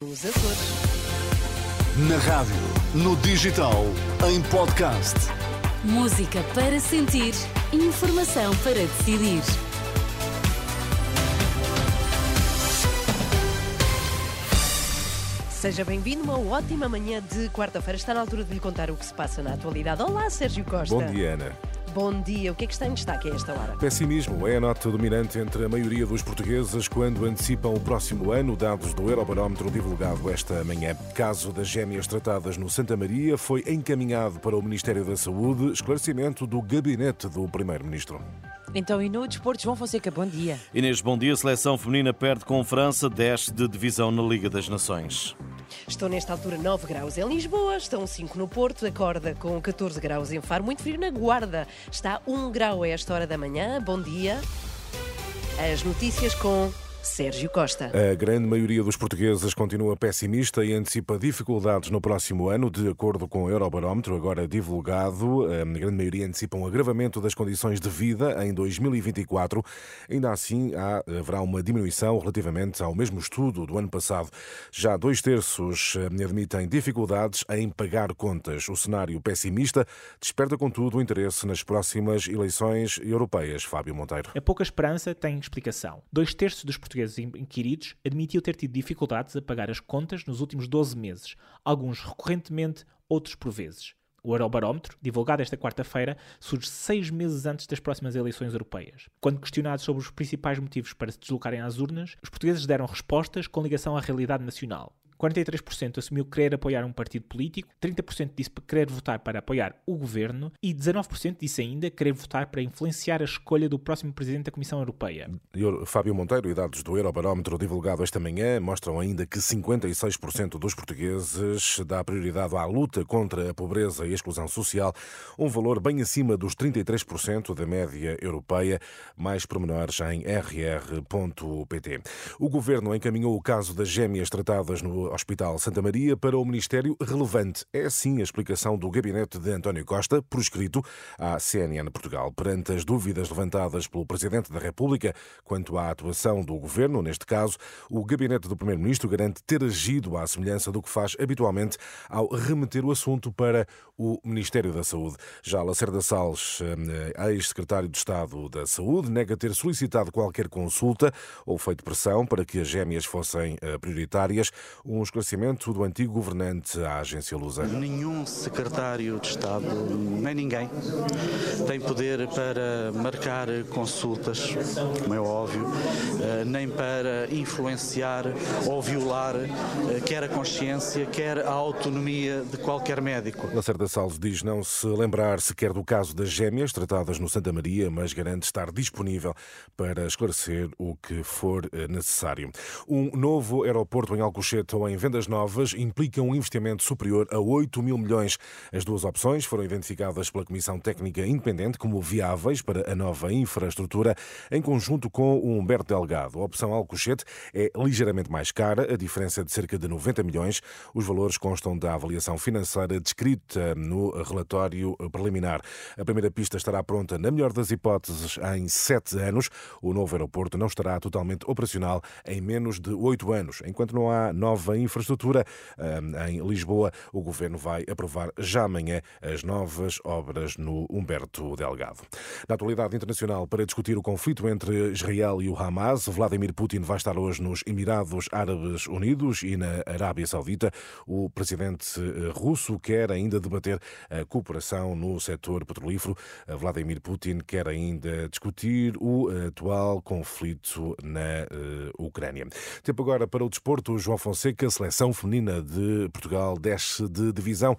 Os Açores. Na rádio, no digital, em podcast. Música para sentir, informação para decidir. Seja bem-vindo, uma ótima manhã de quarta-feira. Está na altura de lhe contar o que se passa na atualidade. Olá, Sérgio Costa. Bom dia, Ana. Bom dia. O que é que está em destaque a esta hora? Pessimismo é a nota dominante entre a maioria dos portugueses quando antecipam o próximo ano, dados do Eurobarómetro divulgado esta manhã. Caso das gêmeas tratadas no Santa Maria foi encaminhado para o Ministério da Saúde, esclarecimento do gabinete do Primeiro-Ministro. Então, e no desporto, João Fonseca, bom dia. Inês, bom dia. Seleção feminina perde com França, desce de divisão na Liga das Nações. Estão nesta altura 9 graus em Lisboa, estão 5 no Porto, acorda com 14 graus em Faro, muito frio na Guarda. Está 1 grau a esta hora da manhã. Bom dia. As notícias com Sérgio Costa. A grande maioria dos portugueses continua pessimista e antecipa dificuldades no próximo ano, de acordo com o Eurobarómetro, agora divulgado. A grande maioria antecipa um agravamento das condições de vida em 2024. Ainda assim, há, haverá uma diminuição relativamente ao mesmo estudo do ano passado. Já dois terços eh, admitem dificuldades em pagar contas. O cenário pessimista desperta, contudo, o interesse nas próximas eleições europeias. Fábio Monteiro. A pouca esperança tem explicação. Dois terços dos portugueses inquiridos admitiam ter tido dificuldades a pagar as contas nos últimos 12 meses, alguns recorrentemente, outros por vezes. O Eurobarómetro, divulgado esta quarta-feira, surge seis meses antes das próximas eleições europeias. Quando questionados sobre os principais motivos para se deslocarem às urnas, os portugueses deram respostas com ligação à realidade nacional. 43% assumiu querer apoiar um partido político, 30% disse querer votar para apoiar o governo e 19% disse ainda querer votar para influenciar a escolha do próximo presidente da Comissão Europeia. Fábio Monteiro e dados do Eurobarómetro divulgado esta manhã mostram ainda que 56% dos portugueses dá prioridade à luta contra a pobreza e a exclusão social, um valor bem acima dos 33% da média europeia, mais pormenores em rr.pt. O governo encaminhou o caso das gêmeas tratadas no Hospital Santa Maria para o Ministério relevante. É assim a explicação do gabinete de António Costa, por escrito, à CNN Portugal. Perante as dúvidas levantadas pelo Presidente da República quanto à atuação do governo, neste caso, o gabinete do Primeiro-Ministro garante ter agido à semelhança do que faz habitualmente ao remeter o assunto para o Ministério da Saúde. Já Lacerda Salles, eh, ex-secretário de Estado da Saúde, nega ter solicitado qualquer consulta ou feito pressão para que as gêmeas fossem eh, prioritárias. Um esclarecimento do antigo governante à agência Lusa. Nenhum secretário de Estado, nem ninguém, tem poder para marcar consultas, como é óbvio, eh, nem para influenciar ou violar quer a consciência, quer a autonomia de qualquer médico. Lacerda Salles diz não se lembrar sequer do caso das gêmeas tratadas no Santa Maria, mas garante estar disponível para esclarecer o que for necessário. Um novo aeroporto em Alcochete ou em vendas novas implica um investimento superior a 8 mil milhões. As duas opções foram identificadas pela Comissão Técnica Independente como viáveis para a nova infraestrutura, em conjunto com o Humberto Delgado. A opção Alcochete é ligeiramente mais cara, a diferença é de cerca de 90 milhões. Os valores constam da avaliação financeira descrita no relatório preliminar. A primeira pista estará pronta, na melhor das hipóteses, em sete anos. O novo aeroporto não estará totalmente operacional em menos de oito anos. Enquanto não há nova infraestrutura em Lisboa, o governo vai aprovar já amanhã as novas obras no Humberto Delgado. Na atualidade internacional, para discutir o conflito entre Israel e o Hamas, Vladimir Putin vai estar hoje nos Emirados Árabes Unidos e na Arábia Saudita. O presidente russo quer ainda debater a cooperação no setor petrolífero. Vladimir Putin quer ainda discutir o atual conflito na Ucrânia. Tempo agora para o desporto. João Fonseca, a seleção feminina de Portugal desce de divisão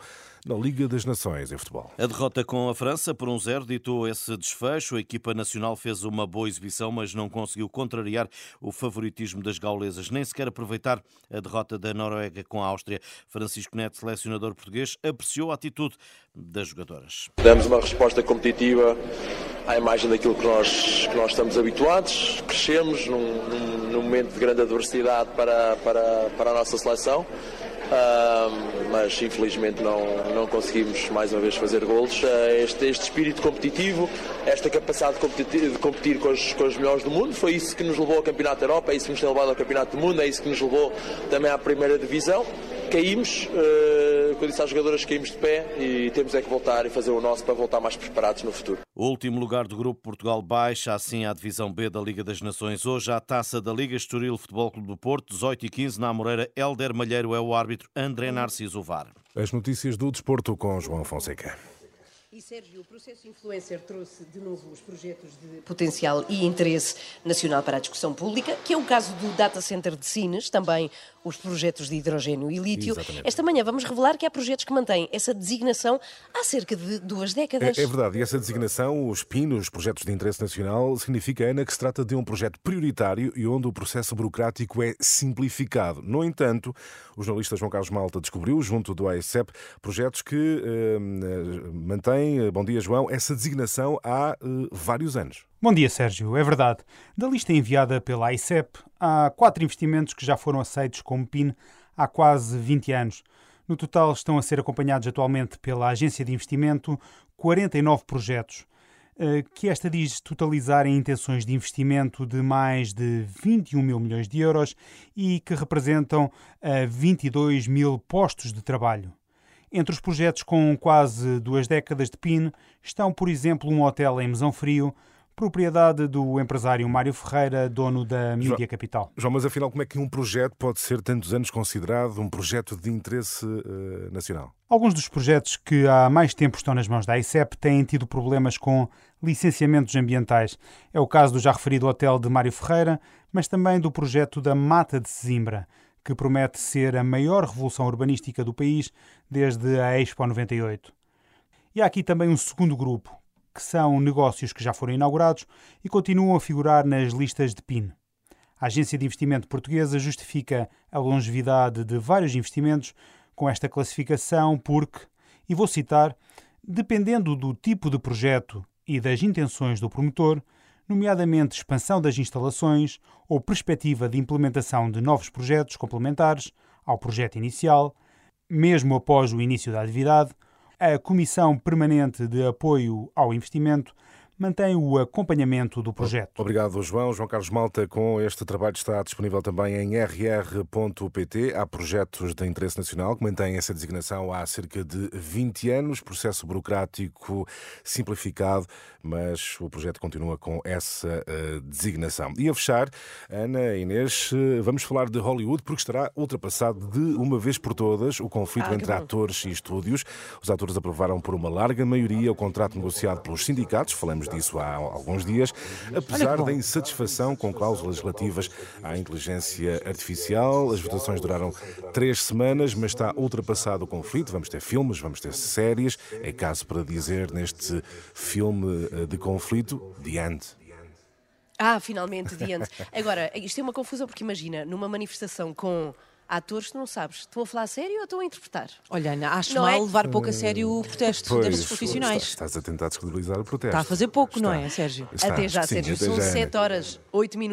na Liga das Nações em futebol. A derrota com a França por um zero ditou esse desfecho. A equipa nacional fez uma boa exibição, mas não conseguiu contrariar o favoritismo das gaulesas, nem sequer aproveitar a derrota da Noruega com a Áustria. Francisco Neto, selecionador português, apreciou a atitude das jogadoras. Damos uma resposta competitiva à imagem daquilo que nós, que nós estamos habituados. Crescemos num, num, num momento de grande adversidade para, para, para a nossa seleção Uh, mas infelizmente não, não conseguimos mais uma vez fazer golos. Uh, este, este espírito competitivo, esta capacidade de competir, de competir com, os, com os melhores do mundo, foi isso que nos levou ao Campeonato da Europa, é isso que nos tem levado ao Campeonato do Mundo, é isso que nos levou também à Primeira Divisão caímos, uh, quando disse às jogadoras caímos de pé e temos é que voltar e fazer o nosso para voltar mais preparados no futuro. O último lugar do grupo Portugal baixa assim à divisão B da Liga das Nações. Hoje a taça da Liga Estoril Futebol Clube do Porto, 18 e 15 na Amoreira. Helder Malheiro é o árbitro, André Narciso VAR. As notícias do desporto com João Fonseca. E Sérgio, o processo influencer trouxe de novo os projetos de potencial e interesse nacional para a discussão pública, que é o caso do Data Center de Sines, também os projetos de hidrogênio e lítio. Exatamente. Esta manhã vamos revelar que há projetos que mantêm essa designação há cerca de duas décadas. É, é verdade, e essa designação, os PIN, os projetos de interesse nacional, significa, Ana, que se trata de um projeto prioritário e onde o processo burocrático é simplificado. No entanto, o jornalista João Carlos Malta descobriu, junto do AECEP, projetos que eh, mantêm, eh, bom dia João, essa designação há eh, vários anos. Bom dia, Sérgio. É verdade. Da lista enviada pela AICEP, há quatro investimentos que já foram aceitos como PIN há quase 20 anos. No total, estão a ser acompanhados atualmente pela Agência de Investimento 49 projetos, eh, que esta diz totalizarem intenções de investimento de mais de 21 mil milhões de euros e que representam 22 eh, mil postos de trabalho. Entre os projetos com quase duas décadas de PIN estão, por exemplo, um hotel em Mesão Frio, propriedade do empresário Mário Ferreira, dono da Mídia Capital. João, mas afinal, como é que um projeto pode ser tantos anos considerado um projeto de interesse uh, nacional? Alguns dos projetos que há mais tempo estão nas mãos da ICEP têm tido problemas com licenciamentos ambientais. É o caso do já referido hotel de Mário Ferreira, mas também do projeto da Mata de Sesimbra, que promete ser a maior revolução urbanística do país desde a Expo 98. E há aqui também um segundo grupo, que são negócios que já foram inaugurados e continuam a figurar nas listas de PIN. A Agência de Investimento Portuguesa justifica a longevidade de vários investimentos com esta classificação porque, e vou citar, dependendo do tipo de projeto e das intenções do promotor, nomeadamente expansão das instalações ou perspectiva de implementação de novos projetos complementares ao projeto inicial, mesmo após o início da atividade, a Comissão Permanente de Apoio ao Investimento mantém o acompanhamento do projeto. Obrigado, João. João Carlos Malta, com este trabalho está disponível também em rr.pt. Há projetos de interesse nacional que mantêm essa designação há cerca de 20 anos, processo burocrático simplificado, mas o projeto continua com essa uh, designação. E a fechar, Ana Inês, eh, vamos falar de Hollywood porque estará ultrapassado de uma vez por todas o conflito ah, entre atores e estúdios. Os atores aprovaram por uma larga maioria o contrato negociado pelos sindicatos, falamos disso há alguns dias, apesar da insatisfação com cláusulas relativas à inteligência artificial. As votações duraram três semanas, mas está ultrapassado o conflito. Vamos ter filmes, vamos ter séries. É caso para dizer neste filme eh, de conflito, The End. Ah, finalmente, The End. Agora, isto é uma confusão porque imagina, numa manifestação com atores, tu não sabes, estão a falar a sério ou estão a interpretar? Olha, Ana, acho não mal é? levar pouco a sério o protesto pois, destes profissionais. Estás a tentar descredibilizar o protesto. Está a fazer pouco, está. não é, Sérgio? Está. Até já, Sim, Sérgio. Até São já, 7 horas, 8 minutos.